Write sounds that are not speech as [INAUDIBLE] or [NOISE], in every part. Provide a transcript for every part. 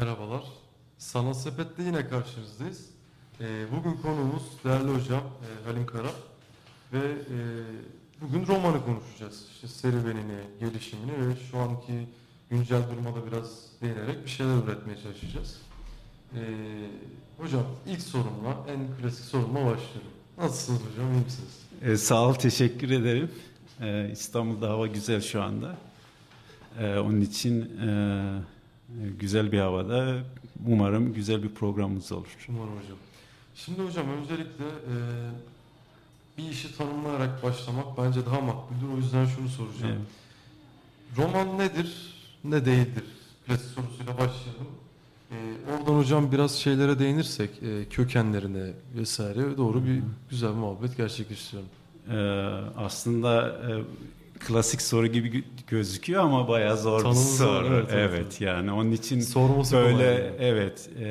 Merhabalar. Sanat Sepet'te yine karşınızdayız. Ee, bugün konuğumuz değerli hocam e, Halim Kara ve e, bugün romanı konuşacağız. İşte serüvenini, gelişimini ve şu anki güncel duruma da biraz değinerek bir şeyler üretmeye çalışacağız. Ee, hocam ilk sorumla, en klasik sorumla başlıyorum. Nasılsınız hocam, iyi misiniz? Ee, sağ ol, teşekkür ederim. Ee, İstanbul'da hava güzel şu anda. Ee, onun için e, güzel bir havada umarım güzel bir programımız olur. Umarım hocam. Şimdi hocam öncelikle e, bir işi tanımlayarak başlamak bence daha makbuldür. O yüzden şunu soracağım. Evet. Roman nedir, ne değildir? Klasik sorusuyla başlayalım. E, oradan hocam biraz şeylere değinirsek, e, kökenlerine vesaire doğru bir güzel bir muhabbet gerçekleştirelim. Ee, aslında e, klasik soru gibi gö- gözüküyor ama bayağı zor Tanımı bir zor, soru. evet, Evet, evet. yani onun için Sorması böyle yani. evet e,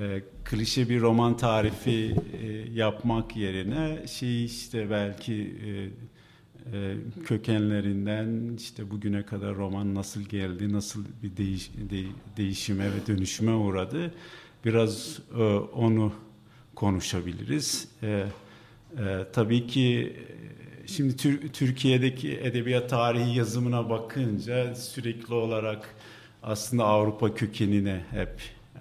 e, klişe bir roman tarifi e, yapmak yerine şey işte belki e, e, kökenlerinden işte bugüne kadar roman nasıl geldi, nasıl bir değiş, de- değişime ve dönüşüme uğradı. Biraz e, onu konuşabiliriz. E, e, tabii ki şimdi Tür- Türkiye'deki edebiyat tarihi yazımına bakınca sürekli olarak aslında Avrupa kökenine hep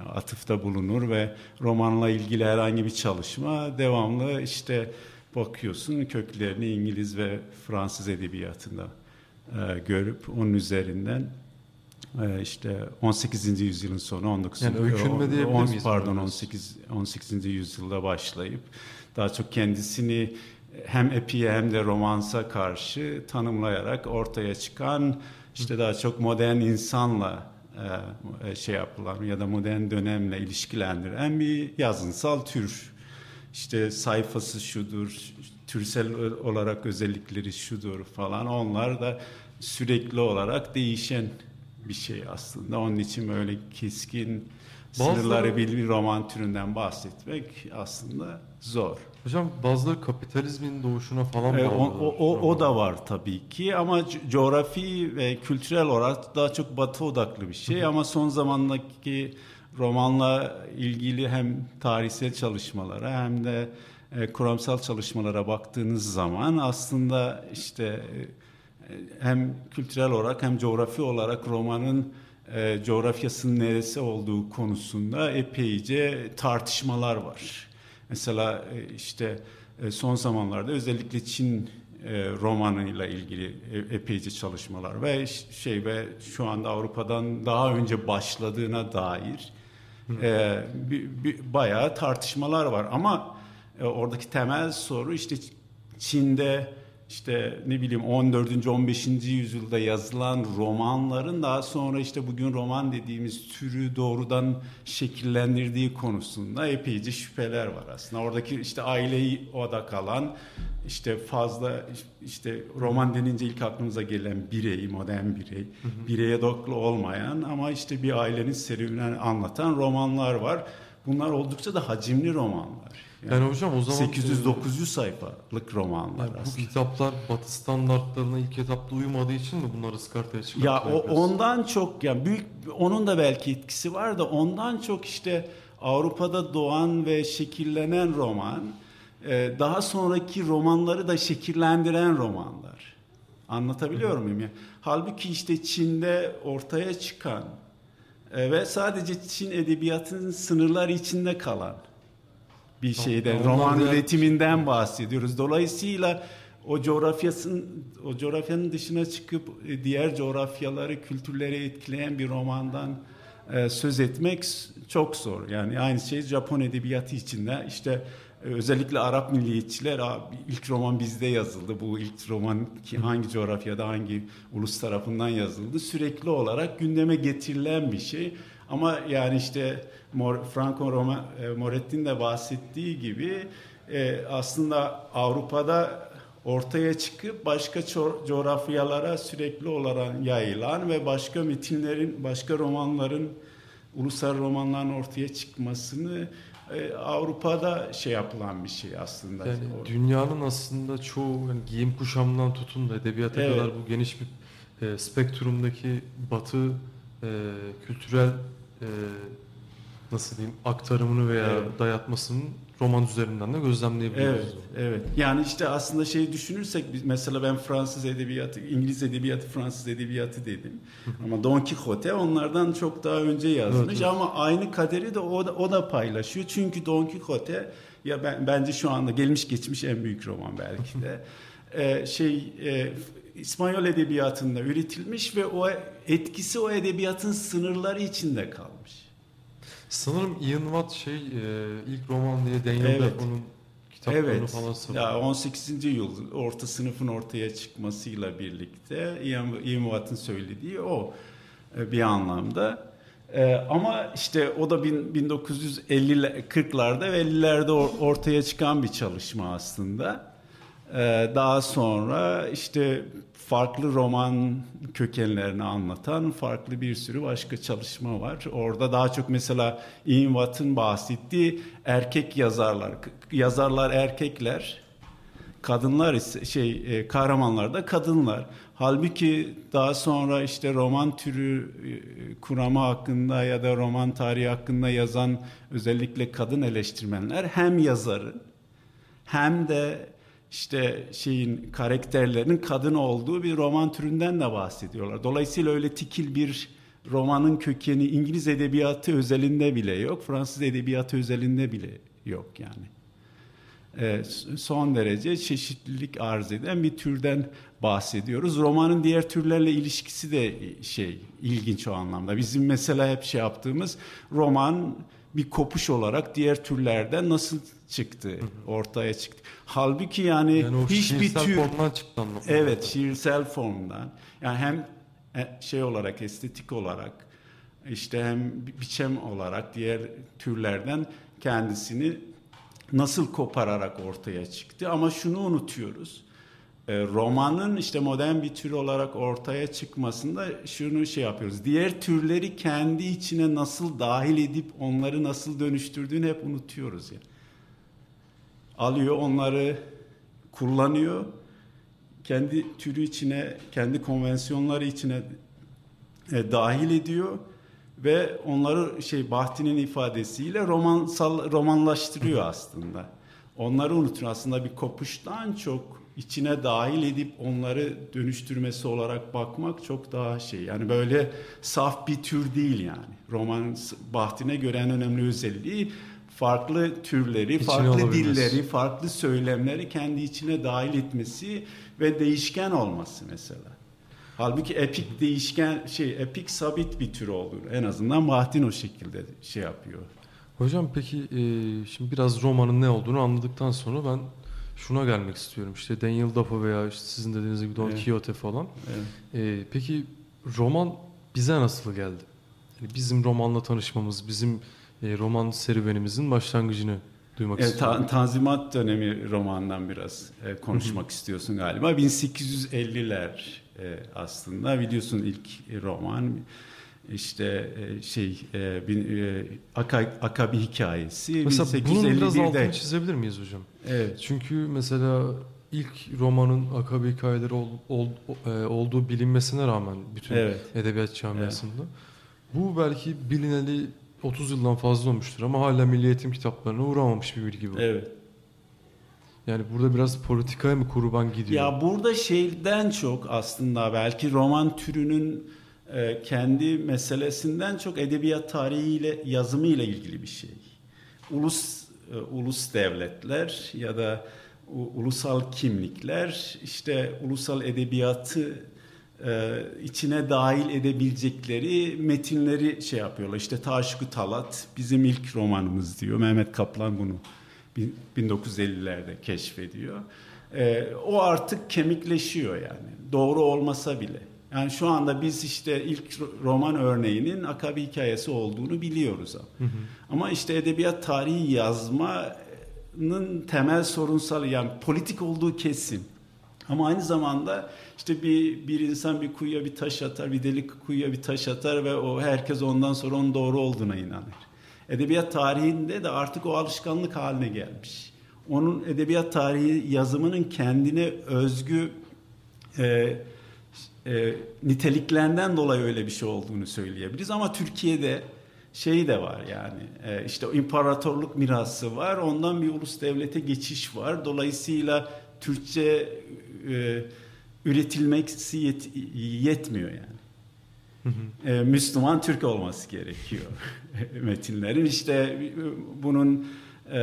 atıfta bulunur ve romanla ilgili herhangi bir çalışma devamlı işte bakıyorsun köklerini İngiliz ve Fransız edebiyatında e, görüp onun üzerinden e, işte 18. yüzyılın sonu 19. Yani öykünme diyebilir miyiz Pardon buna? 18 18. yüzyılda başlayıp daha çok kendisini hem epiye hem de romansa karşı tanımlayarak ortaya çıkan işte daha çok modern insanla e, şey yapılan ya da modern dönemle ilişkilendiren bir yazınsal tür. İşte sayfası şudur, türsel olarak özellikleri şudur falan. Onlar da sürekli olarak değişen bir şey aslında. Onun için böyle keskin Bazıları- sınırları bir, bir roman türünden bahsetmek aslında zor. Hocam bazıları kapitalizmin doğuşuna falan E, o, o, o, o da var tabii ki ama co- coğrafi ve kültürel olarak daha çok batı odaklı bir şey. Ama son zamandaki romanla ilgili hem tarihsel çalışmalara hem de e, kuramsal çalışmalara baktığınız zaman aslında işte e, hem kültürel olarak hem coğrafi olarak romanın e, coğrafyasının neresi olduğu konusunda epeyce tartışmalar var. Mesela e, işte e, son zamanlarda özellikle Çin e, romanıyla ilgili epeyce çalışmalar ve şey ve şu anda Avrupa'dan daha önce başladığına dair e, bir, bir, bayağı tartışmalar var. Ama oradaki temel soru işte Çin'de işte ne bileyim 14. 15. yüzyılda yazılan romanların daha sonra işte bugün roman dediğimiz türü doğrudan şekillendirdiği konusunda epeyce şüpheler var aslında. Oradaki işte aileyi odak alan işte fazla işte roman denince ilk aklımıza gelen birey, modern birey, bireye odaklı olmayan ama işte bir ailenin serüvenini anlatan romanlar var. Bunlar oldukça da hacimli romanlar. Yani hocam o zaman 800-900 sayfalık romanlar Yani bu aslında. kitaplar Batı standartlarına ilk etapta uymadığı için mi bunları ıskartaya Ya çıkartmaya o, ondan çok ya büyük onun da belki etkisi var da ondan çok işte Avrupa'da doğan ve şekillenen roman e, daha sonraki romanları da şekillendiren romanlar. Anlatabiliyor muyum ya? Halbuki işte Çin'de ortaya çıkan e, ve sadece Çin edebiyatının sınırları içinde kalan bir şeyden, roman üretiminden bahsediyoruz. Dolayısıyla o coğrafyasının o coğrafyanın dışına çıkıp e, diğer coğrafyaları, kültürleri etkileyen bir romandan e, söz etmek çok zor. Yani aynı şey Japon edebiyatı içinde işte e, özellikle Arap milliyetçiler "Aa, ilk roman bizde yazıldı. Bu ilk roman ki hangi coğrafyada hangi ulus tarafından yazıldı sürekli olarak gündeme getirilen bir şey. Ama yani işte Mor, Franco Roma, e, Moretti'nin de bahsettiği gibi e, aslında Avrupa'da ortaya çıkıp başka coğrafyalara sürekli olarak yayılan ve başka metinlerin, başka romanların, ulusal romanların ortaya çıkmasını e, Avrupa'da şey yapılan bir şey aslında. Yani dünyanın aslında çoğu yani giyim kuşamından tutun da edebiyata Evet. kadar bu geniş bir e, spektrumdaki batı e, kültürel e, nasıl diyeyim aktarımını veya Evet. dayatmasının roman üzerinden de gözlemleyebiliyoruz. Evet, evet. Yani işte aslında şeyi düşünürsek biz mesela ben Fransız edebiyatı, İngiliz edebiyatı, Fransız edebiyatı dedim. ama Don Quixote onlardan çok daha önce yazmış Evet, evet. ama aynı kaderi de o da o da paylaşıyor. Çünkü Don Quixote ya ben bence şu anda gelmiş geçmiş en büyük roman belki de. [LAUGHS] Ee, şey e, İspanyol edebiyatında üretilmiş ve o etkisi o edebiyatın sınırları içinde kalmış. Sanırım Ian Watt şey e, ilk roman diye Daniel Evet. Defoe'nun kitaplarını Evet. falan savunuyor. Ya 18. yıl orta sınıfın ortaya çıkmasıyla birlikte Ian, Ian Watt'ın söylediği o e, bir anlamda. E, ama işte o da bin- 1950 40'larda ve 50'lerde or- ortaya çıkan bir çalışma aslında. E, daha sonra işte farklı roman kökenlerini anlatan farklı bir sürü başka çalışma var. Orada daha çok mesela Ian Watt'ın bahsettiği erkek yazarlar, yazarlar erkekler, kadınlar ise şey e, kahramanlar da kadınlar. Halbuki daha sonra işte roman türü e, kuramı hakkında ya da roman tarihi hakkında yazan özellikle kadın eleştirmenler hem yazarın hem de işte şeyin karakterlerinin kadın olduğu bir roman türünden de bahsediyorlar. Dolayısıyla öyle tikil bir romanın kökeni İngiliz edebiyatı özelinde bile yok, Fransız edebiyatı özelinde bile yok yani. Ee, son derece çeşitlilik arz eden bir türden bahsediyoruz. Romanın diğer türlerle ilişkisi de şey ilginç o anlamda. Bizim mesela hep şey yaptığımız roman bir kopuş olarak diğer türlerden nasıl çıktı, ortaya çıktı. Halbuki yani, Yani hiçbir tür formdan çıktı. Evet, şiirsel formdan. Yani hem e, şey olarak, estetik olarak, işte hem bi- biçim olarak diğer türlerden kendisini nasıl kopararak ortaya çıktı. Ama şunu unutuyoruz. E, romanın işte modern bir tür olarak ortaya çıkmasında şunu şey yapıyoruz. Diğer türleri kendi içine nasıl dahil edip onları nasıl dönüştürdüğünü hep unutuyoruz yani. Alıyor onları kullanıyor kendi türü içine, kendi konvansiyonları içine e, dahil ediyor ve onları şey Bahti'nin ifadesiyle romansal romanlaştırıyor aslında. Onları unutuyor aslında bir kopuştan çok içine dahil edip onları dönüştürmesi olarak bakmak çok daha şey. Yani böyle saf bir tür değil yani. Roman Bahti'ne göre en önemli özelliği farklı türleri, İçine farklı alabilmesi. dilleri, farklı söylemleri kendi içine dahil etmesi ve değişken olması mesela. Halbuki epik değişken şey epik sabit bir tür olduğunu en azından Bahtin o şekilde şey yapıyor. Hocam peki e, şimdi biraz romanın ne olduğunu anladıktan sonra ben şuna gelmek istiyorum. İşte Daniel Defoe veya işte sizin dediğiniz gibi Don Evet. Quixote falan. Evet. E, peki roman bize nasıl geldi? Yani bizim romanla tanışmamız, bizim e, roman serüvenimizin başlangıcını duymak Evet, istiyorum. ta- Tanzimat dönemi romandan biraz e, konuşmak istiyorsun galiba. 1850'ler e, aslında biliyorsun ilk roman işte e, şey e, bin, e, Aka- Akabi hikayesi Mesela bunun biraz 1851'de. altını çizebilir miyiz hocam? Evet. Çünkü mesela ilk romanın akabe hikayeleri ol- ol- olduğu bilinmesine rağmen bütün Evet. edebiyat camiasında bu belki bilineli 30 yıldan fazla olmuştur ama hala milli eğitim kitaplarına uğramamış bir bilgi bu. Evet. Yani burada biraz politikaya mı kurban gidiyor? Ya burada şeyden çok aslında belki roman türünün e, kendi meselesinden çok edebiyat tarihiyle yazımıyla ilgili bir şey. Ulus e, ulus devletler ya da ulusal kimlikler işte ulusal edebiyatı e, içine dahil edebilecekleri metinleri şey yapıyorlar. İşte Taşkı Talat bizim ilk romanımız diyor. Mehmet Kaplan bunu bin- 1950'lerde keşfediyor. E, o artık kemikleşiyor yani. Doğru olmasa bile. Yani şu anda biz işte ilk ro- roman örneğinin Akabi hikayesi olduğunu biliyoruz. Ama, ama işte edebiyat tarihi yazmanın temel sorunsal yani politik olduğu kesin. Ama aynı zamanda işte bir bir insan bir kuyuya bir taş atar, bir delik kuyuya bir taş atar ve o herkes ondan sonra onun doğru olduğuna inanır. Edebiyat tarihinde de artık o alışkanlık haline gelmiş. Onun edebiyat tarihi yazımının kendine özgü e, e, niteliklerinden dolayı öyle bir şey olduğunu söyleyebiliriz. Ama Türkiye'de şeyi de var yani e, işte imparatorluk mirası var ondan bir ulus devlete geçiş var dolayısıyla Türkçe e, üretilmesi yet, yetmiyor yani. Hı hı. E, Müslüman Türk olması gerekiyor [LAUGHS] metinlerin işte bunun e,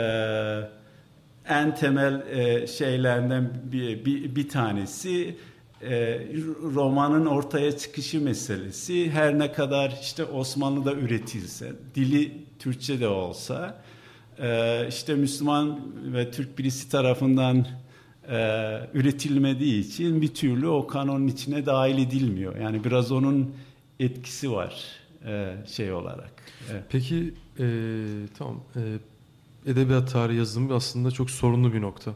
en temel e, şeylerden bir, bir, bir tanesi e, romanın ortaya çıkışı meselesi her ne kadar işte Osmanlı'da üretilse, dili Türkçe de olsa e, işte Müslüman ve Türk birisi tarafından e, üretilmediği için bir türlü o kanonun içine dahil edilmiyor. Yani biraz onun etkisi var e, şey olarak. Evet. Peki e, tamam e, edebiyat tarihi yazımı aslında çok sorunlu bir nokta.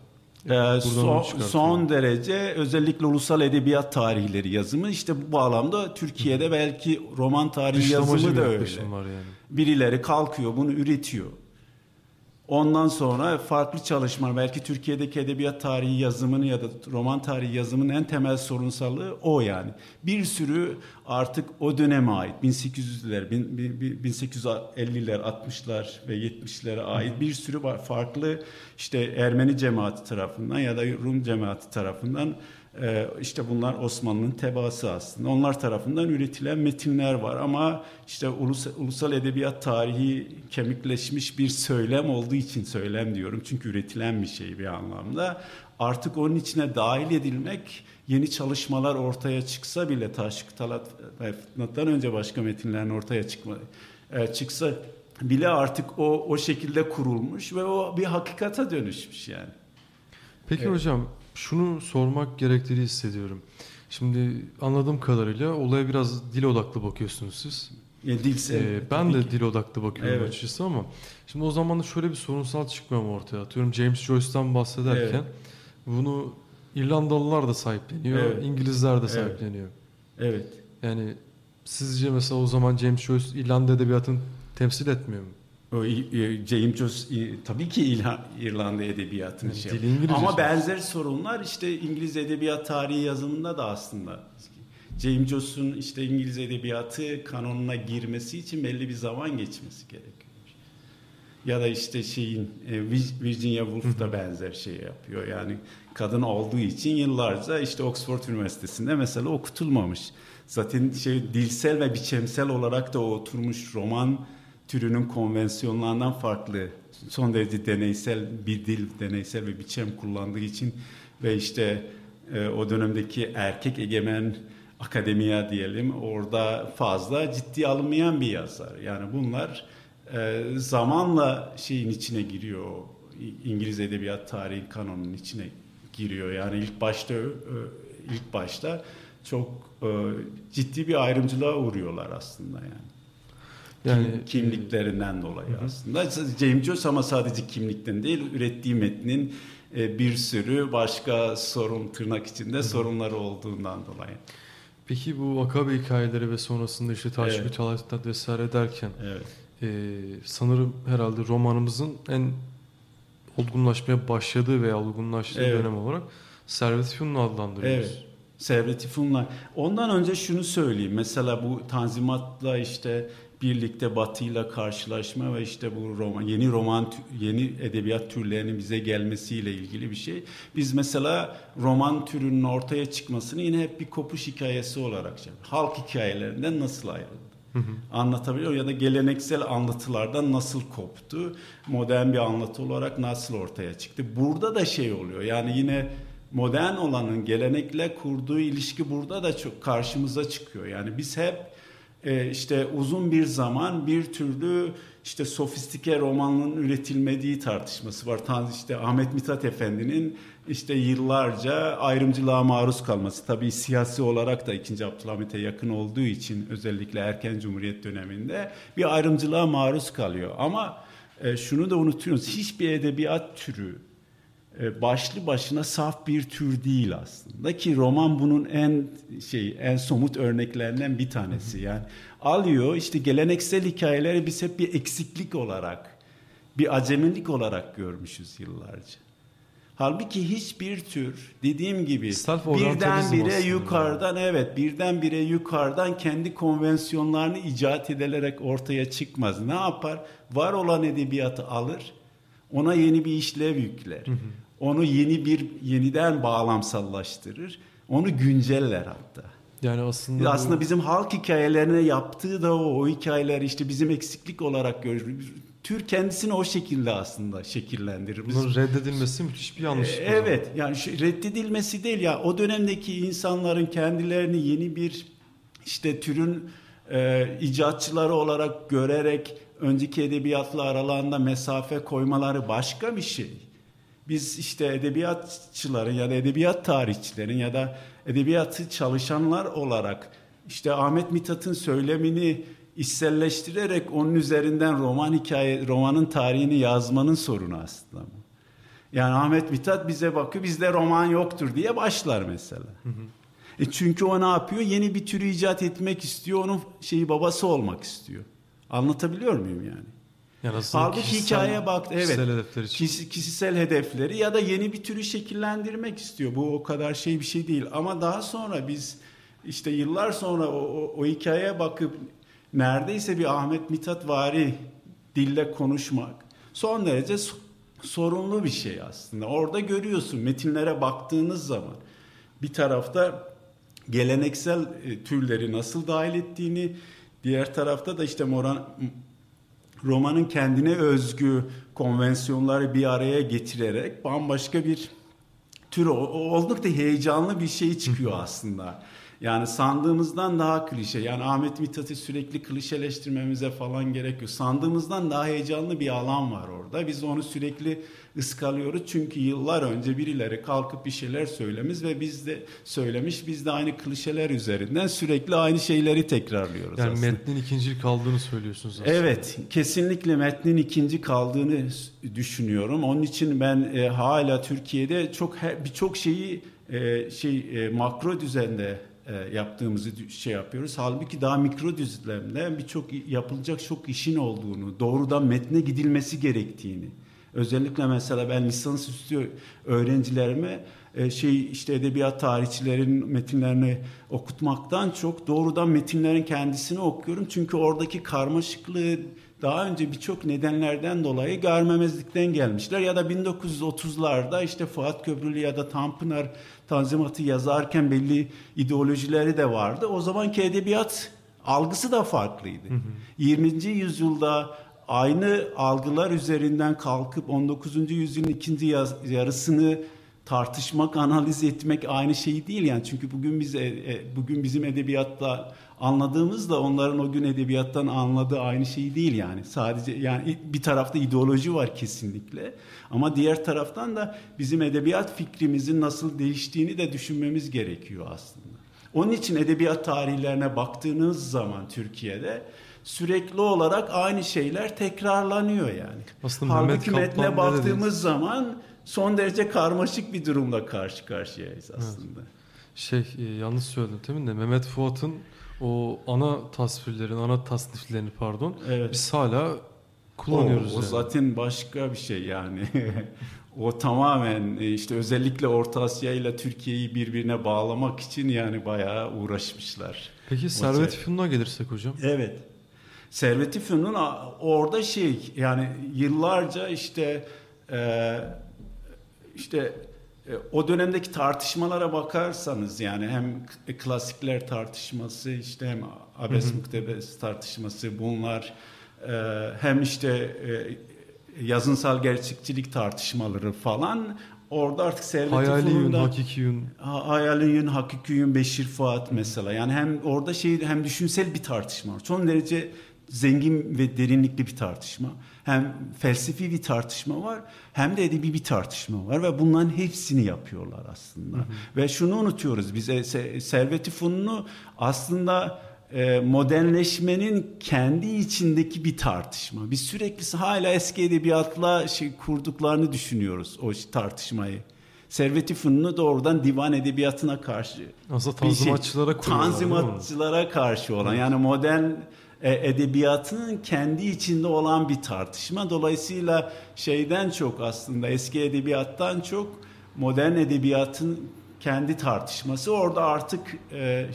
Ee, son, son derece özellikle ulusal edebiyat tarihleri yazımı işte bu bağlamda Türkiye'de belki roman tarihi Dışlamacı yazımı da öyle. Var yani. Birileri kalkıyor bunu üretiyor. Ondan sonra farklı çalışmalar belki Türkiye'deki edebiyat tarihi yazımını ya da roman tarihi yazımının en temel sorunsallığı o yani. Bir sürü artık o döneme ait 1800'ler, 1850'ler, 60'lar ve 70'lere ait bir sürü farklı işte Ermeni cemaati tarafından ya da Rum cemaati tarafından işte bunlar Osmanlı'nın tebaası aslında. Onlar tarafından üretilen metinler var ama işte ulusal, ulusal edebiyat tarihi kemikleşmiş bir söylem olduğu için söylem diyorum. Çünkü üretilen bir şey bir anlamda. Artık onun içine dahil edilmek yeni çalışmalar ortaya çıksa bile Taşık Talat ve Fıtnat'tan önce başka metinlerin ortaya çıkma, e, çıksa bile artık o o şekilde kurulmuş ve o bir hakikata dönüşmüş yani. Peki evet. hocam şunu sormak gerektiğini hissediyorum. Şimdi anladığım kadarıyla olaya biraz dil odaklı bakıyorsunuz siz. Ya dilsel. Ee, ben de ki. dil odaklı bakıyorum evet. açıkçası ama şimdi o zaman da şöyle bir sorunsal çıkmıyor mu ortaya? Atıyorum James Joyce'dan bahsederken evet. bunu İrlandalılar da sahipleniyor, evet. İngilizler de sahipleniyor. Evet. Yani sizce mesela o zaman James Joyce İrlanda edebiyatını temsil etmiyor mu? James Joyce tabii ki İlha, İrlanda edebiyatını yani şey. Ama benzer sorunlar işte İngiliz edebiyat tarihi yazımında da aslında. James Joyce'un işte İngiliz edebiyatı kanonuna girmesi için belli bir zaman geçmesi gerekiyor. Ya da işte şeyin e, Virginia Woolf da benzer şey yapıyor. Yani kadın olduğu için yıllarca işte Oxford Üniversitesi'nde mesela okutulmamış. Zaten şey dilsel ve biçimsel olarak da oturmuş roman türünün konvansiyonlarından farklı son derece deneysel bir dil, deneysel bir biçim kullandığı için ve işte e, o dönemdeki erkek egemen akademiya diyelim orada fazla ciddi alınmayan bir yazar. Yani bunlar e, zamanla şeyin içine giriyor. İngiliz edebiyat tarihi kanonunun içine giriyor. Yani ilk başta e, ilk başta çok e, ciddi bir ayrımcılığa uğruyorlar aslında yani. Yani kimliklerinden dolayı hı. aslında. James Joyce ama sadece kimlikten değil, ürettiği metnin e, bir sürü başka sorun tırnak içinde hı. sorunları olduğundan dolayı. Peki bu Akabe hikayeleri ve sonrasında işte Taşkı evet. Çalat'ta vesaire derken evet. e, sanırım herhalde romanımızın en olgunlaşmaya başladığı veya olgunlaştığı evet. dönem olarak Servet Fünun'u adlandırıyoruz. Evet. Servet Fünun'la. Ondan önce şunu söyleyeyim. Mesela bu Tanzimat'la işte birlikte Batı'yla karşılaşma ve işte bu roman yeni roman yeni edebiyat türlerinin bize gelmesiyle ilgili bir şey. Biz mesela roman türünün ortaya çıkmasını yine hep bir kopuş hikayesi olarak şey. Halk hikayelerinden nasıl ayrıldı? Anlatabiliyor ya da geleneksel anlatılardan nasıl koptu? Modern bir anlatı olarak nasıl ortaya çıktı? Burada da şey oluyor. Yani yine modern olanın gelenekle kurduğu ilişki burada da çok karşımıza çıkıyor. Yani biz hep işte uzun bir zaman bir türlü işte sofistike romanın üretilmediği tartışması var. İşte Ahmet Mithat Efendi'nin işte yıllarca ayrımcılığa maruz kalması. Tabii siyasi olarak da 2. Abdülhamit'e yakın olduğu için özellikle erken Cumhuriyet döneminde bir ayrımcılığa maruz kalıyor. Ama e, şunu da unutuyoruz. Hiçbir edebiyat türü başlı başına saf bir tür değil aslında ki roman bunun en şey en somut örneklerinden bir tanesi. Yani alıyor işte geleneksel hikayeleri biz hep bir eksiklik olarak, bir acemilik olarak görmüşüz yıllarca. Halbuki hiçbir tür dediğim gibi birdenbire yukarıdan evet birdenbire yukarıdan kendi konvansiyonlarını icat edilerek ortaya çıkmaz. Ne yapar? Var olan edebiyatı alır, ona yeni bir işlev yükler. Onu yeni bir yeniden bağlamsallaştırır. Onu günceller hatta. Yani aslında bu- Aslında bizim halk hikayelerine yaptığı da o, o hikayeler işte bizim eksiklik olarak görürüz. Tür kendisini o şekilde aslında şekillendirir. Bunun reddedilmesi müthiş bir o zaman. Evet yani şu reddedilmesi değil ya o dönemdeki insanların kendilerini yeni bir işte türün e, icatçıları olarak görerek önceki edebiyatla aralarında mesafe koymaları başka bir şey. Biz işte edebiyatçıların ya da edebiyat tarihçilerin ya da edebiyatı çalışanlar olarak işte Ahmet Mithat'ın söylemini içselleştirerek onun üzerinden roman hikaye, romanın tarihini yazmanın sorunu aslında bu. Yani Ahmet Mithat bize bakıyor bizde roman yoktur diye başlar mesela. E çünkü o ne yapıyor? Yeni bir türü icat etmek istiyor. Onun şeyi babası olmak istiyor. Anlatabiliyor muyum yani? Yani aslında Halbuki kişisel- hikayeye bak evet. Kişisel hedefler için. Kişi- kişisel hedefleri ya da yeni bir türü şekillendirmek istiyor. Bu o kadar şey bir şey değil. Ama daha sonra biz işte yıllar sonra o, o, o hikayeye bakıp neredeyse bir Ahmet Mithat vari dille konuşmak son derece so- sorunlu bir şey aslında. Orada görüyorsun metinlere baktığınız zaman bir tarafta geleneksel e, türleri nasıl dahil ettiğini, diğer tarafta da işte Moran romanın kendine özgü konvansiyonları bir araya getirerek bambaşka bir tür oldukça heyecanlı bir şey çıkıyor aslında. Yani sandığımızdan daha klişe. Yani Ahmet Mithat'ı sürekli klişeleştirmemize falan gerek yok. Sandığımızdan daha heyecanlı bir alan var orada. Biz onu sürekli ıskalıyoruz. Çünkü yıllar önce birileri kalkıp bir şeyler söylemiş ve biz de söylemiş. Biz de aynı klişeler üzerinden sürekli aynı şeyleri tekrarlıyoruz Yani aslında. metnin ikincil kaldığını söylüyorsunuz aslında. Evet, kesinlikle metnin ikinci kaldığını düşünüyorum. Onun için ben e, hala Türkiye'de çok birçok şeyi e, şey e, makro düzende yaptığımızı dü- şey yapıyoruz. Halbuki daha mikro düzlemde birçok yapılacak çok işin olduğunu, doğrudan metne gidilmesi gerektiğini. Özellikle mesela ben lisansüstü öğrencilerime e, şey işte edebiyat tarihçilerin metinlerini okutmaktan çok doğrudan metinlerin kendisini okuyorum. Çünkü oradaki karmaşıklığı daha önce birçok nedenlerden dolayı görmemezlikten gelmişler. Ya da 1930'larda işte Fuat Köprülü ya da Tanpınar Tanzimat'ı yazarken belli ideolojileri de vardı. O zamanki edebiyat algısı da farklıydı. 20. yüzyılda aynı algılar üzerinden kalkıp 19. yüzyılın ikinci yarısını tartışmak, analiz etmek aynı şey değil yani. Çünkü bugün biz e, e, bugün bizim edebiyatta anladığımızla onların o gün edebiyattan anladığı aynı şey değil yani. Sadece yani bir tarafta ideoloji var kesinlikle ama diğer taraftan da bizim edebiyat fikrimizin nasıl değiştiğini de düşünmemiz gerekiyor aslında. Onun için edebiyat tarihlerine baktığınız zaman Türkiye'de sürekli olarak aynı şeyler tekrarlanıyor yani. Aslında Mehmet Halbuki Kaplan metne baktığımız zaman son derece karmaşık bir durumla karşı karşıyayız aslında. Şey e, yanlış söyledim değil de Mehmet Fuat'ın o ana tasvirlerin, ana tasniflerini pardon Evet. biz hala kullanıyoruz. O, o yani. zaten başka bir şey yani. [LAUGHS] o tamamen e, işte özellikle Orta Asya ile Türkiye'yi birbirine bağlamak için yani bayağı uğraşmışlar. Peki Servet şey- Fünun'a gelirsek hocam. Evet. Servet-i Fünun orada şey yani yıllarca işte e, işte o dönemdeki tartışmalara bakarsanız yani hem klasikler tartışması işte hem abes muktebes tartışması bunlar e, hem işte e, yazınsal gerçekçilik tartışmaları falan orada artık Servet-i Hayali yün, hakiki yün. Ha- Hayalin yün, hakiki yün, Beşir Fuat mesela. Yani hem orada şey hem düşünsel bir tartışma var. Son derece zengin ve derinlikli bir tartışma. Hem felsefi bir tartışma var hem de edebi bir tartışma var ve bunların hepsini yapıyorlar aslında. Ve şunu unutuyoruz biz e, Se- Servet-i Fünun'u aslında e, modernleşmenin kendi içindeki bir tartışma. Biz sürekli hala eski edebiyatla şey kurduklarını düşünüyoruz o tartışmayı. Servet-i Fünun'u doğrudan divan edebiyatına karşı Aslında şey, tanzimatçılara onu? tanzimatçılara karşı olan yani modern edebiyatının kendi içinde olan bir tartışma. Dolayısıyla şeyden çok aslında eski edebiyattan çok modern edebiyatın kendi tartışması orada artık e,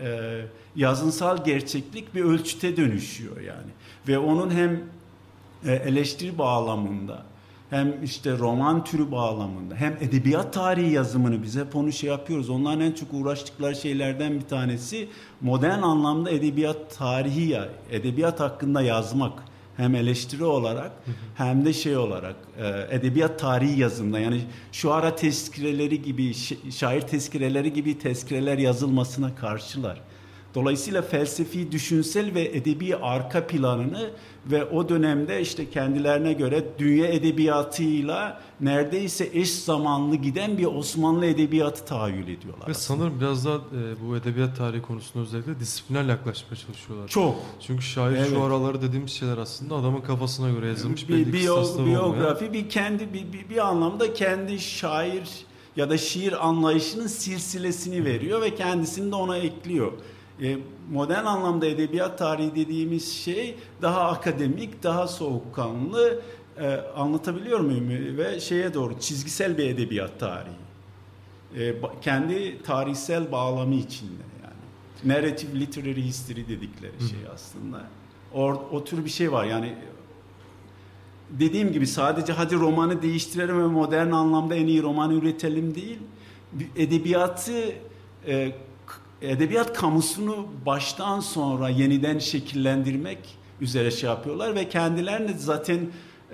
e, yazınsal gerçeklik bir ölçüte dönüşüyor yani. Ve onun hem e, eleştiri bağlamında hem işte roman türü bağlamında hem edebiyat tarihi yazımını bize hep onu şey yapıyoruz. Onların en çok uğraştıkları şeylerden bir tanesi modern anlamda edebiyat tarihi ya edebiyat hakkında yazmak hem eleştiri olarak hem de şey olarak e, edebiyat tarihi yazımda yani şu ara tezkireleri gibi şair tezkireleri gibi tezkireler yazılmasına karşılar. Dolayısıyla felsefi, düşünsel ve edebi arka planını ve o dönemde işte kendilerine göre dünya edebiyatıyla neredeyse eş zamanlı giden bir Osmanlı edebiyatı tahayyül ediyorlar. Ve sanırım biraz daha e, bu edebiyat tarihi konusunda özellikle disipliner yaklaşmaya çalışıyorlar. Çok. Çünkü şair evet. şu araları dediğimiz şeyler aslında adamın kafasına göre yazılmış bir biyo, biyografi bir kendi bir, bir, bir anlamda kendi şair ya da şiir anlayışının silsilesini veriyor ve kendisini de ona ekliyor. E, modern anlamda edebiyat tarihi dediğimiz şey daha akademik, daha soğukkanlı e, anlatabiliyor muyum? Ve şeye doğru çizgisel bir edebiyat tarihi. E, kendi tarihsel bağlamı içinde yani. Narrative literary history dedikleri şey aslında. Or, o tür bir şey var yani dediğim gibi sadece hadi romanı değiştirelim ve modern anlamda en iyi roman üretelim değil. Edebiyatı e, edebiyat kamusunu baştan sonra yeniden şekillendirmek üzere şey yapıyorlar ve kendilerini zaten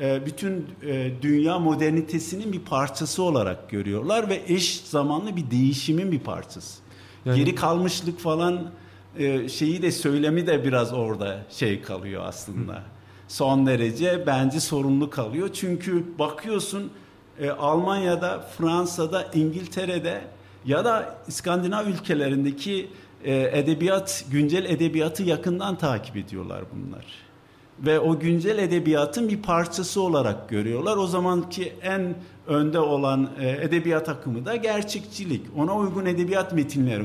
e, bütün e, dünya modernitesinin bir parçası olarak görüyorlar ve eş zamanlı bir değişimin bir parçası. Yani, Geri kalmışlık falan e, şeyi de söylemi de biraz orada şey kalıyor aslında. Hı. Son derece bence sorumlu kalıyor. Çünkü bakıyorsun Almanya'da, Fransa'da, İngiltere'de ya da İskandinav ülkelerindeki e, edebiyat, güncel edebiyatı yakından takip ediyorlar bunlar. Ve o güncel edebiyatın bir parçası olarak görüyorlar. O zamanki en önde olan e, edebiyat akımı da gerçekçilik. Ona uygun edebiyat metinleri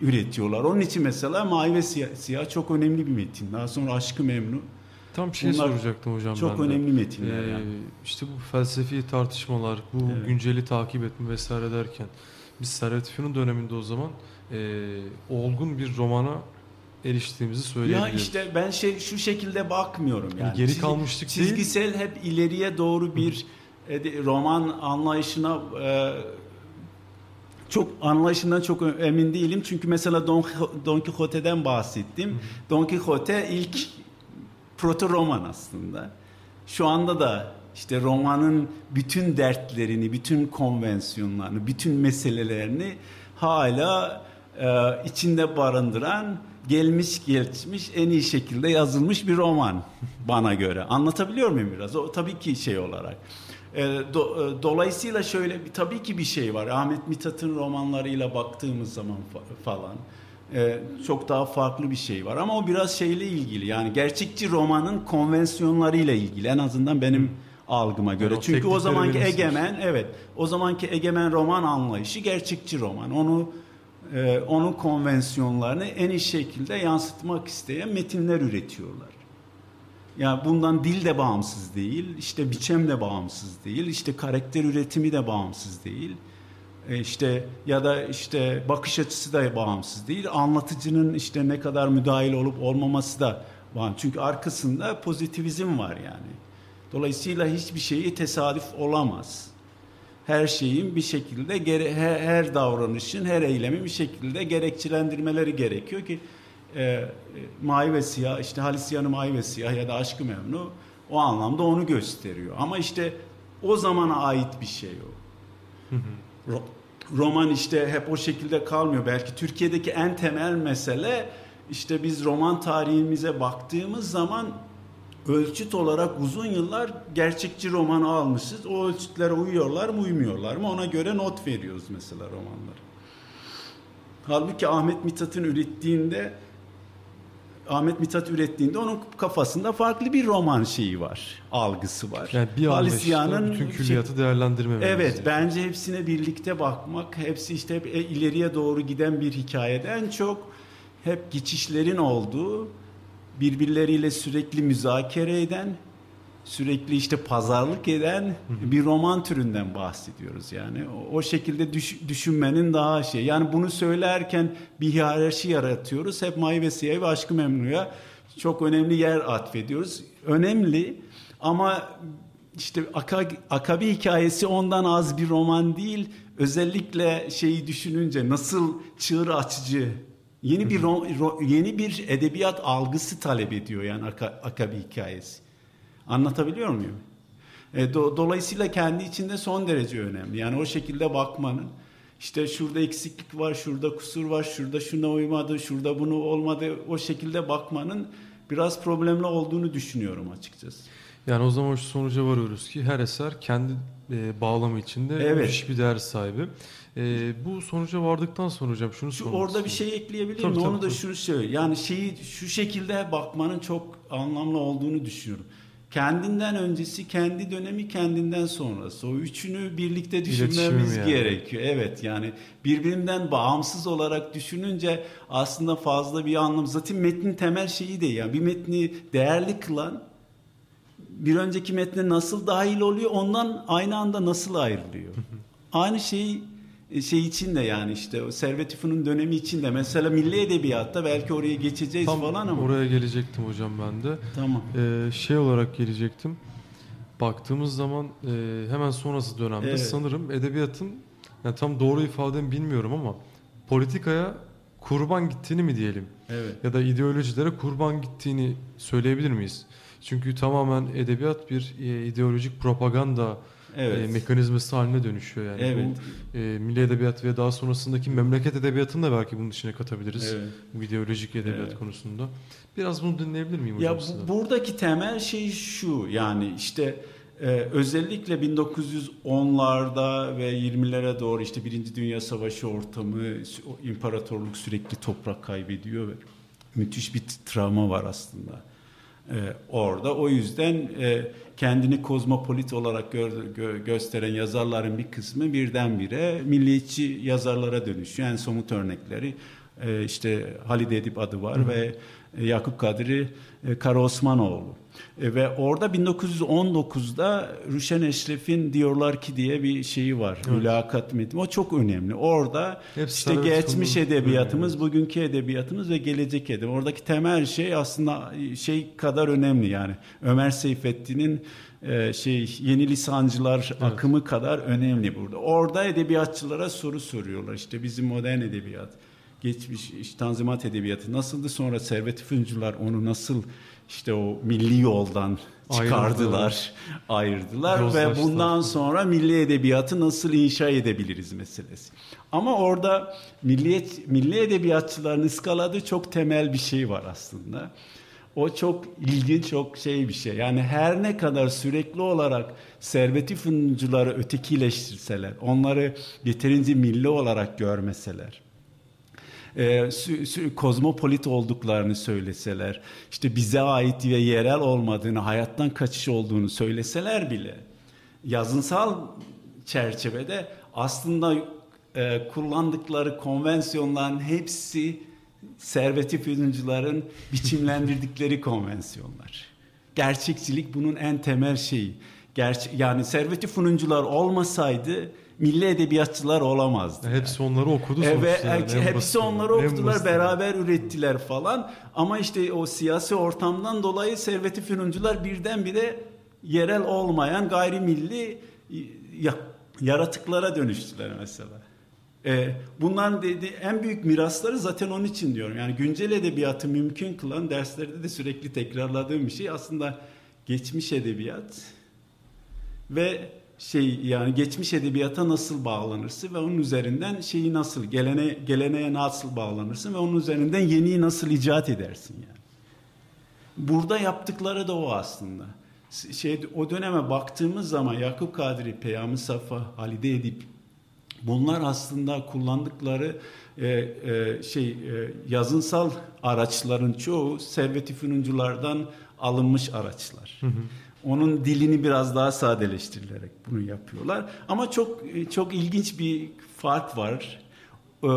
üretiyorlar. Onun için mesela Mavi ve Siyah, Siyah çok önemli bir metin. Daha sonra Aşkı Memnu. Tam şey Bunlar soracaktım hocam çok ben önemli metinler ee, yani. İşte bu felsefi tartışmalar, bu evet. günceli takip etme vesaire derken biz Servet Fünun döneminde o zaman e, olgun bir romana eriştiğimizi söyleyebiliriz. Ya işte ben şey şu şekilde bakmıyorum yani. Geri kalmıştık Çiz, Çizgisel değil. hep ileriye doğru bir e, roman anlayışına e, çok anlayışından çok emin değilim. Çünkü mesela Don, Don Quixote'den bahsettim. Hı hı. Don Quixote ilk proto roman aslında. Şu anda da işte romanın bütün dertlerini, bütün konvansiyonlarını, bütün meselelerini hala e, içinde barındıran, gelmiş geçmiş en iyi şekilde yazılmış bir roman [LAUGHS] bana göre. Anlatabiliyor muyum biraz? O tabii ki şey olarak. E, do, e, dolayısıyla şöyle bir tabii ki bir şey var. Ahmet Mithat'ın romanlarıyla baktığımız zaman fa- falan e, çok daha farklı bir şey var. Ama o biraz şeyle ilgili. Yani gerçekçi romanın konvansiyonlarıyla ilgili. En azından benim Hı algıma göre. Yani Çünkü o zamanki egemen evet o zamanki egemen roman anlayışı gerçekçi roman. Onu e, onun konvansiyonlarını en iyi şekilde yansıtmak isteyen metinler üretiyorlar. Yani bundan dil de bağımsız değil, işte biçem de bağımsız değil, işte karakter üretimi de bağımsız değil. E işte ya da işte bakış açısı da bağımsız değil. Anlatıcının işte ne kadar müdahil olup olmaması da bağımsız. Çünkü arkasında pozitivizm var yani. Dolayısıyla hiçbir şeyi tesadüf olamaz. Her şeyin bir şekilde her, her davranışın, her eylemin bir şekilde gerekçelendirmeleri gerekiyor ki e, e, Mavi ve Siyah, işte Halis Yanı Mavi ve Siyah ya da Aşkı Memnu o anlamda onu gösteriyor. Ama işte o zamana ait bir şey o. roman işte hep o şekilde kalmıyor. Belki Türkiye'deki en temel mesele işte biz roman tarihimize baktığımız zaman ölçüt olarak uzun yıllar gerçekçi romanı almışız. O ölçütlere uyuyorlar mı uymuyorlar mı ona göre not veriyoruz mesela romanları. Halbuki Ahmet Mithat'ın ürettiğinde Ahmet Mithat ürettiğinde onun kafasında farklı bir roman şeyi var, algısı var. Yani bir anlayışla bütün külliyatı şey, değerlendirmememiz. Evet, yani. bence hepsine birlikte bakmak, hepsi işte hep ileriye doğru giden bir hikayeden çok hep geçişlerin olduğu birbirleriyle sürekli müzakere eden, sürekli işte pazarlık eden bir roman türünden bahsediyoruz yani. O, o şekilde düş, düşünmenin daha şey. Yani bunu söylerken bir hiyerarşi yaratıyoruz. Hep May ve Siyah ve Aşkı Memnu'ya çok önemli yer atfediyoruz. Önemli ama işte Akabi hikayesi ondan az bir roman değil. Özellikle şeyi düşününce nasıl çığır açıcı yeni bir yeni bir edebiyat algısı talep ediyor yani Akabi hikayesi. Anlatabiliyor muyum? E, do, dolayısıyla kendi içinde son derece önemli. Yani o şekilde bakmanın işte şurada eksiklik var, şurada kusur var, şurada şuna uymadı, şurada bunu olmadı. O şekilde bakmanın biraz problemli olduğunu düşünüyorum açıkçası. Yani o zaman şu sonuca varıyoruz ki her eser kendi e, bağlamı içinde evet. bir değer sahibi. E, bu sonuca vardıktan sonra hocam şunu şu Orada bir şey ekleyebilir miyim? Onu da şunu söyle. Yani şeyi şu şekilde bakmanın çok anlamlı olduğunu düşünüyorum. Kendinden öncesi, kendi dönemi, kendinden sonrası. O üçünü birlikte düşünmemiz yani. gerekiyor. Evet yani birbirinden bağımsız olarak düşününce aslında fazla bir anlam. Zaten metnin temel şeyi de yani bir metni değerli kılan bir önceki metne nasıl dahil oluyor ondan aynı anda nasıl ayrılıyor. [LAUGHS] Aynı şeyi şey için de yani işte o Servet dönemi için de mesela milli edebiyatta belki oraya geçeceğiz Tam falan ama. Oraya gelecektim hocam ben de. Tamam. Ee, şey olarak gelecektim. Baktığımız zaman e, hemen sonrası dönemde evet. sanırım edebiyatın yani tam doğru ifademi bilmiyorum ama politikaya kurban gittiğini mi diyelim? Evet. Ya da ideolojilere kurban gittiğini söyleyebilir miyiz? Çünkü tamamen edebiyat bir e, ideolojik propaganda evet. e, mekanizması haline dönüşüyor yani. Evet. Bu e, milli edebiyat ve daha sonrasındaki memleket edebiyatını da belki bunun içine katabiliriz. Evet. Bu ideolojik edebiyat evet. konusunda. Biraz bunu dinleyebilir miyim hocam? Ya bu, buradaki temel şey şu yani işte ee, özellikle 1910'larda ve 20'lere doğru işte Birinci Dünya Savaşı ortamı, imparatorluk sürekli toprak kaybediyor ve müthiş bir travma var aslında e, orada. O yüzden e, kendini kozmopolit olarak gö gö gösteren yazarların bir kısmı birdenbire milliyetçi yazarlara dönüşüyor. En somut örnekleri e, işte Halide Edip adı var Hı. ve Yakup Kadri e, Kara Osmanoğlu. E, ve orada 1919'da Rüşen Eşref'in diyorlar ki diye bir şeyi var. Evet. Mülakat metni. O çok önemli. Orada Hepsi işte geçmiş edebiyatımız, evet. bugünkü edebiyatımız ve gelecek edebiyatımız. Oradaki temel şey aslında şey kadar önemli yani. Ömer Seyfettin'in e, şey yeni lisancılar evet. akımı kadar önemli burada. Orada edebiyatçılara soru soruyorlar. İşte bizim modern edebiyat geçmiş işte, Tanzimat Edebiyatı nasıldı sonra Servet Füncular onu nasıl işte o milli yoldan çıkardılar, ayırdılar, ayırdılar ve bundan sonra milli edebiyatı nasıl inşa edebiliriz meselesi. Ama orada milliyet milli edebiyatçıların ıskaladığı çok temel bir şey var aslında. O çok ilginç, çok şey bir şey. Yani her ne kadar sürekli olarak serveti fıncuları ötekileştirseler, onları yeterince milli olarak görmeseler, e, kozmopolit olduklarını söyleseler, işte bize ait ve yerel olmadığını, hayattan kaçış olduğunu söyleseler bile yazınsal çerçevede aslında e, kullandıkları konvansiyonların hepsi serveti fırıncıların [LAUGHS] biçimlendirdikleri konvansiyonlar. Gerçekçilik bunun en temel şeyi. Gerçi, yani serveti fırıncılar olmasaydı milli edebiyatçılar olamazdı. Hepsi yani. onları okudu Evet, yani, hepsi basit, onları okudular, beraber ürettiler falan. Ama işte o siyasi ortamdan dolayı serveti fırıncılar birdenbire yerel olmayan gayrimilli ya, yaratıklara dönüştüler mesela. Ee, bunların dedi, en büyük mirasları zaten onun için diyorum. Yani güncel edebiyatı mümkün kılan derslerde de sürekli tekrarladığım bir şey aslında geçmiş edebiyat ve şey yani geçmiş edebiyata nasıl bağlanırsın ve onun üzerinden şeyi nasıl gelene geleneğe nasıl bağlanırsın ve onun üzerinden yeniyi nasıl icat edersin yani. Burada yaptıkları da o aslında. Şey o döneme baktığımız zaman Yakup Kadri, Peyami Safa, Halide Edip bunlar aslında kullandıkları e, e, şey e, yazınsal araçların çoğu Servet-i alınmış araçlar. Hı hı. Onun dilini biraz daha sadeleştirilerek bunu yapıyorlar. Ama çok çok ilginç bir fark var. Ee,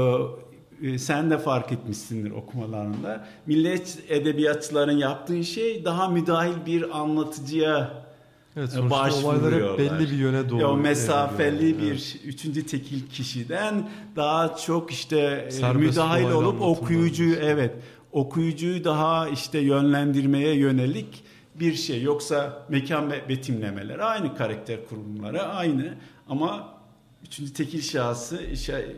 e, sen de fark etmişsindir okumalarında. Millet edebiyatçıların yaptığı şey daha müdahil bir anlatıcıya Evet, sonuçta olaylar hep belli bir yöne doğru. Ya o mesafeli bir evet. üçüncü tekil kişiden daha çok işte e, Serbest müdahil olup okuyucuyu evet okuyucuyu daha işte yönlendirmeye yönelik bir şey. Yoksa mekan betimlemeleri aynı karakter kurumları aynı ama üçüncü tekil şahsı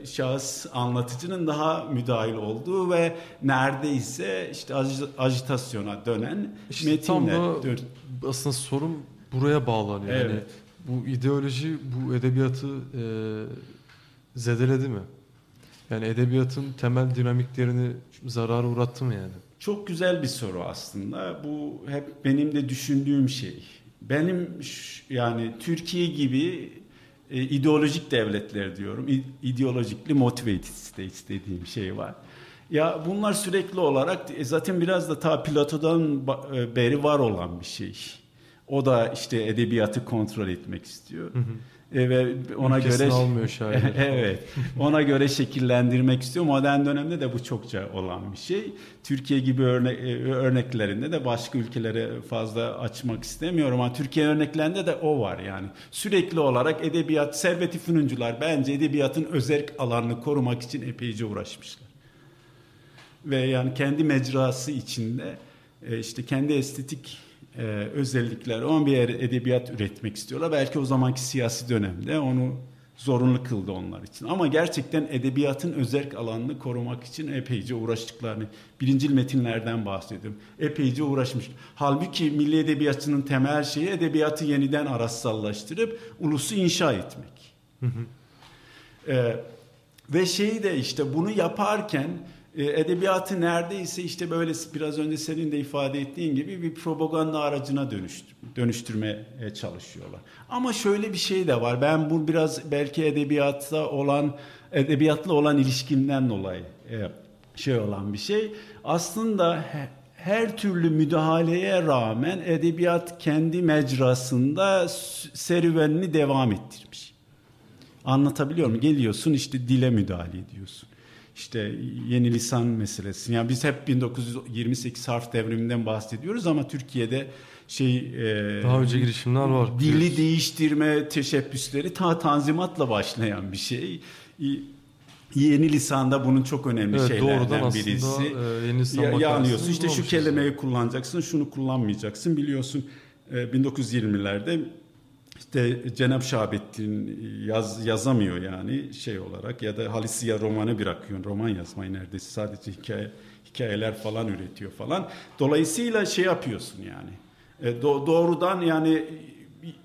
şahıs anlatıcının daha müdahil olduğu ve neredeyse işte ajitasyona dönen işte metinler. Tam da aslında sorun buraya bağlanıyor. Evet. Yani bu ideoloji bu edebiyatı e, zedeledi mi? Yani edebiyatın temel dinamiklerini zarara uğrattı mı yani? Çok güzel bir soru aslında. Bu hep benim de düşündüğüm şey. Benim yani Türkiye gibi e, ideolojik devletler diyorum. ideolojikli motivated states dediğim şey var. Ya bunlar sürekli olarak e, zaten biraz da ta Plato'dan e, beri var olan bir şey. O da işte edebiyatı kontrol etmek istiyor. Hı hı. E, ve ona Ülkesini göre almıyor şair. [LAUGHS] evet. Ona göre şekillendirmek istiyor. Modern dönemde de bu çokça olan bir şey. Türkiye gibi örne e, örneklerinde de başka ülkelere fazla açmak istemiyorum ama Türkiye örneklerinde de o var yani. Sürekli olarak edebiyat serveti fünuncular bence edebiyatın özel alanını korumak için epeyce uğraşmışlar. Ve yani kendi mecrası içinde e, işte kendi estetik e, özellikler, on bir edebiyat üretmek istiyorlar. Belki o zamanki siyasi dönemde onu zorunlu kıldı onlar için. Ama gerçekten edebiyatın özel alanını korumak için epeyce uğraştıklarını, birincil metinlerden bahsediyorum. Epeyce uğraşmış. Halbuki milli edebiyatçının temel şeyi edebiyatı yeniden arassallaştırıp ulusu inşa etmek. Hı hı. Ee, ve şeyi de işte bunu yaparken edebiyatı neredeyse işte böyle biraz önce senin de ifade ettiğin gibi bir propaganda aracına dönüştür, dönüştürmeye çalışıyorlar. Ama şöyle bir şey de var. Ben bu biraz belki edebiyatta olan edebiyatla olan ilişkimden dolayı e, şey olan bir şey. Aslında her türlü müdahaleye rağmen edebiyat kendi mecrasında serüvenini devam ettirmiş. Anlatabiliyor muyum? Geliyorsun işte dile müdahale ediyorsun işte yeni lisan meselesi. Yani biz hep 1928 harf devriminden bahsediyoruz ama Türkiye'de şey e, daha önce girişimler var. Dili diyoruz. değiştirme teşebbüsleri ta tanzimatla başlayan bir şey. Yeni lisanda bunun çok önemli evet, şeylerden birisi. Aslında, e, yeni lisan ya, yanlıyorsun işte şu kelimeyi kullanacaksın, şunu kullanmayacaksın. Biliyorsun e, 1920'lerde işte Cenab Şahabettin yaz, yazamıyor yani şey olarak ya da Halisiye romanı bırakıyor. Roman yazmayı neredeyse sadece hikaye, hikayeler falan üretiyor falan. Dolayısıyla şey yapıyorsun yani. E, do, doğrudan yani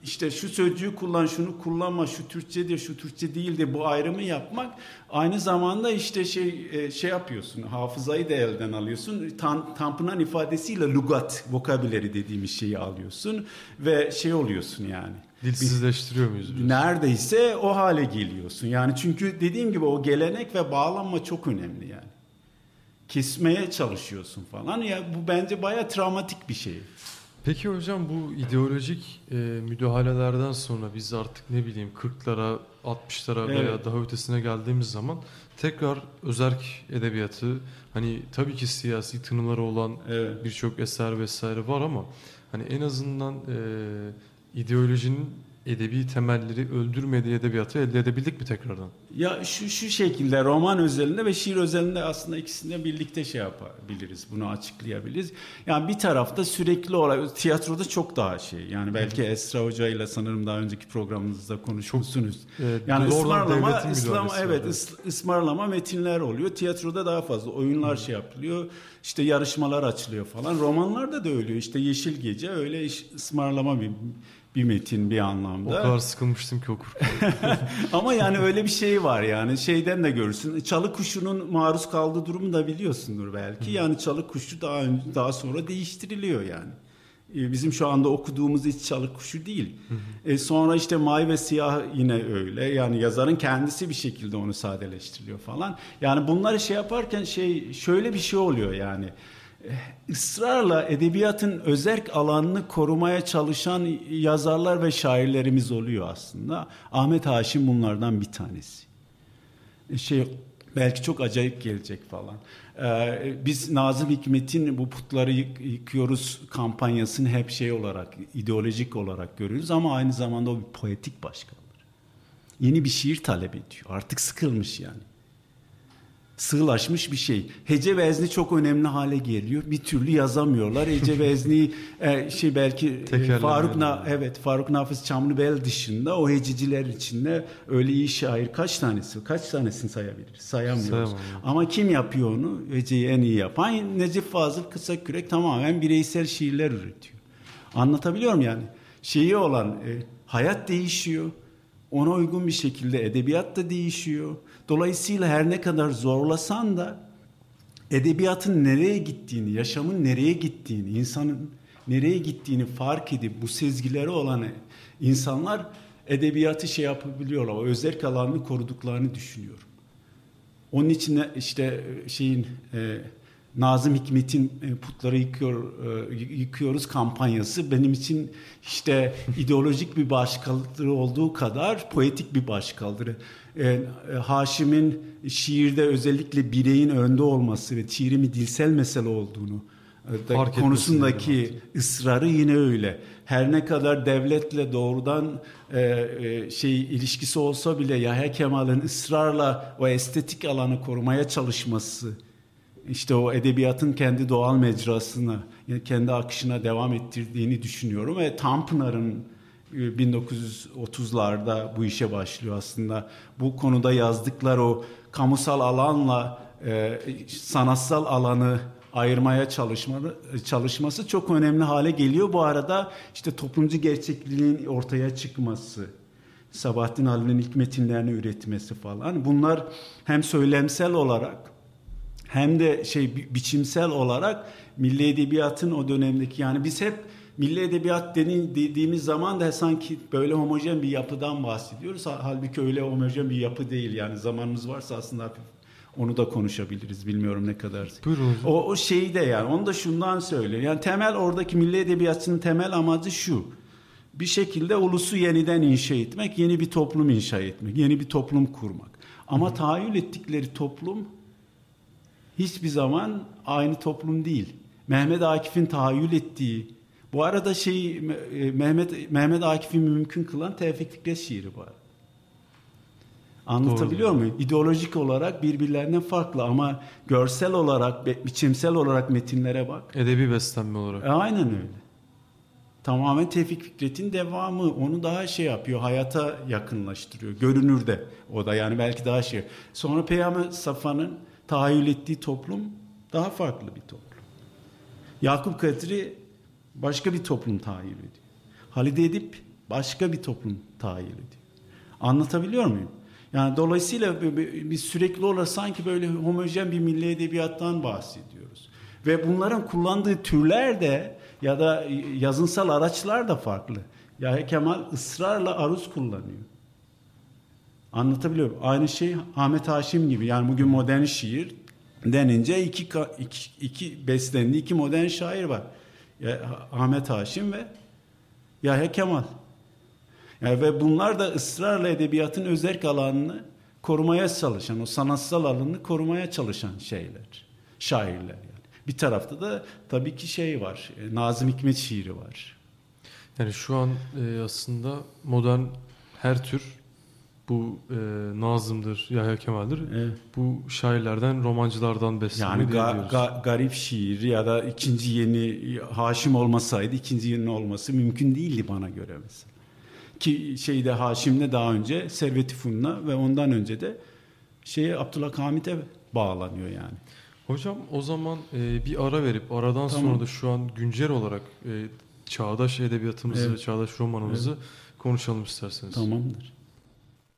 işte şu sözcüğü kullan, şunu kullanma, şu Türkçedir, şu Türkçe değildir bu ayrımı yapmak aynı zamanda işte şey e, şey yapıyorsun, hafızayı da elden alıyorsun. Tan, tampınan ifadesiyle lugat, vokabüleri dediğimiz şeyi alıyorsun ve şey oluyorsun yani. Dilsizleştiriyor muyuz? Diyorsun? Neredeyse o hale geliyorsun. Yani çünkü dediğim gibi o gelenek ve bağlanma çok önemli yani. Kesmeye çalışıyorsun falan. Ya bu bence baya travmatik bir şey. Peki hocam bu ideolojik e, müdahalelerden sonra biz artık ne bileyim 40'lara 60'lara evet. veya daha ötesine geldiğimiz zaman tekrar özerk edebiyatı hani tabii ki siyasi tınıları olan evet. birçok eser vesaire var ama hani en azından e, ideolojinin edebi temelleri öldürmediği edebiyatı elde edebildik mi tekrardan? Ya şu şu şekilde roman özelinde ve şiir özelinde aslında ikisini birlikte şey yapabiliriz. Bunu açıklayabiliriz. Yani bir tarafta sürekli olarak tiyatroda çok daha şey. Yani belki Esra Hoca ile sanırım daha önceki programımızda konuşmuşsunuz. Çok, e, yani ısmarlama, ıslama, evet, evet. ısmarlama metinler oluyor. Tiyatroda daha fazla oyunlar Hı. şey yapılıyor. İşte yarışmalar açılıyor falan. Romanlarda da öyle. İşte Yeşil Gece öyle ısmarlama bir bir metin bir anlamda. O kadar sıkılmıştım ki okurken. [LAUGHS] Ama yani öyle bir şey var yani şeyden de görürsün. Çalı kuşunun maruz kaldığı durumu da biliyorsundur belki. Yani çalı kuşu daha önce, daha sonra değiştiriliyor yani. Ee, bizim şu anda okuduğumuz hiç çalı kuşu değil. E sonra işte May ve Siyah yine öyle. Yani yazarın kendisi bir şekilde onu sadeleştiriyor falan. Yani bunları şey yaparken şey şöyle bir şey oluyor yani ısrarla edebiyatın özerk alanını korumaya çalışan yazarlar ve şairlerimiz oluyor aslında. Ahmet Haşim bunlardan bir tanesi. E, şey belki çok acayip gelecek falan. Ee, biz Nazım Hikmet'in bu putları yıkıyoruz kampanyasını hep şey olarak, ideolojik olarak görüyoruz ama aynı zamanda o bir poetik başkaldırı. Yeni bir şiir talep ediyor. Artık sıkılmış yani sığlaşmış bir şey. Hece vezni çok önemli hale geliyor. Bir türlü yazamıyorlar. Hece vezni e, şey belki e, Faruk Na evet Faruk Nafiz Çamlıbel dışında o hececiler içinde öyle iyi şair kaç tanesi kaç tanesini sayabiliriz? Sayamıyoruz. Sayamam. Ama kim yapıyor onu? Heceyi en iyi yapan Necip Fazıl Kısa Kürek tamamen bireysel şiirler üretiyor. Anlatabiliyorum yani. Şeyi olan e, hayat değişiyor. Ona uygun bir şekilde edebiyat da değişiyor Dolayısıyla her ne kadar zorlasan da edebiyatın nereye gittiğini, yaşamın nereye gittiğini, insanın nereye gittiğini fark edip bu sezgileri olan insanlar edebiyatı şey yapabiliyorlar. O özel alanını koruduklarını düşünüyorum. Onun için işte şeyin e, Nazım Hikmet'in e, putları yıkıyor, e, yıkıyoruz kampanyası benim için işte [LAUGHS] ideolojik bir başkaldırı olduğu kadar poetik bir başkaldırı. E, Haşim'in şiirde özellikle bireyin önde olması ve şiirimi dilsel mesele olduğunu Fark konusundaki ısrarı yine öyle. Her ne kadar devletle doğrudan e, e, şey ilişkisi olsa bile Yahya Kemal'in ısrarla o estetik alanı korumaya çalışması işte o edebiyatın kendi doğal mecrasına, yani kendi akışına devam ettirdiğini düşünüyorum ve Tanpınar'ın 1930'larda e, bu işe başlıyor aslında. Bu konuda yazdıkları o kamusal alanla e, sanatsal alanı ayırmaya çalışmalı, çalışması çok önemli hale geliyor. Bu arada işte toplumcu gerçekliğin ortaya çıkması, Sabahattin Ali'nin ilk metinlerini üretmesi falan. Bunlar hem söylemsel olarak hem de şey bi biçimsel olarak milli edebiyatın o dönemdeki yani biz hep milli edebiyat dediğimiz zaman da sanki böyle homojen bir yapıdan bahsediyoruz. Halbuki öyle homojen bir yapı değil yani zamanımız varsa aslında onu da konuşabiliriz. Bilmiyorum ne kadar. Buyurun. O, o şeyi de yani onu da şundan söylüyor. Yani temel oradaki milli edebiyatının temel amacı şu. Bir şekilde ulusu yeniden inşa etmek, yeni bir toplum inşa etmek, yeni bir toplum kurmak. Ama Hı. tahayyül ettikleri toplum hiçbir zaman aynı toplum değil. Mehmet Akif'in tahayyül ettiği bu arada şey Mehmet Mehmet Akif'i mümkün kılan Tevfik Fikret şiiri var. Anlatabiliyor Doğru. muyum? İdeolojik olarak birbirlerinden farklı ama görsel olarak, biçimsel olarak metinlere bak. Edebi beslenme olarak. E, aynen öyle. Tamamen Tevfik Fikret'in devamı. Onu daha şey yapıyor, hayata yakınlaştırıyor. Görünürde o da yani belki daha şey. Sonra Peygamber Safa'nın tahayyül ettiği toplum daha farklı bir toplum. Yakup Kadri başka bir toplum tahayyül ediyor. Halide Edip başka bir toplum tahayyül ediyor. Anlatabiliyor muyum? Yani dolayısıyla biz sürekli olarak sanki böyle homojen bir milli edebiyattan bahsediyoruz. Ve bunların kullandığı türler de ya da yazınsal araçlar da farklı. Ya Kemal ısrarla aruz kullanıyor. Anlatabiliyor? Aynı şey Ahmet Haşim gibi. Yani bugün modern şiir denince iki, iki, iki beslendiği iki modern şair var. Ya, Ahmet Haşim ve Yahya Kemal. Yani ve bunlar da ısrarla edebiyatın özerk alanını korumaya çalışan, o sanatsal alanını korumaya çalışan şeyler, şairler yani. Bir tarafta da tabii ki şey var, e, Nazım Hikmet şiiri var. Yani şu an e, aslında modern her tür bu e, Nazım'dır, Yahya Kemal'dir. Evet. Bu şairlerden, romancılardan besleniyor Yani ga, ga, garip şiir ya da ikinci yeni Haşim olmasaydı ikinci yeni olması mümkün değildi bana göre mesela. Ki şeyde Haşim'le daha önce Servet-i Fun'la ve ondan önce de şeye Abdullah Hamit'e bağlanıyor yani. Hocam o zaman e, bir ara verip aradan tamam. sonra da şu an güncel olarak e, çağdaş edebiyatımızı, evet. çağdaş romanımızı evet. konuşalım isterseniz. Tamamdır.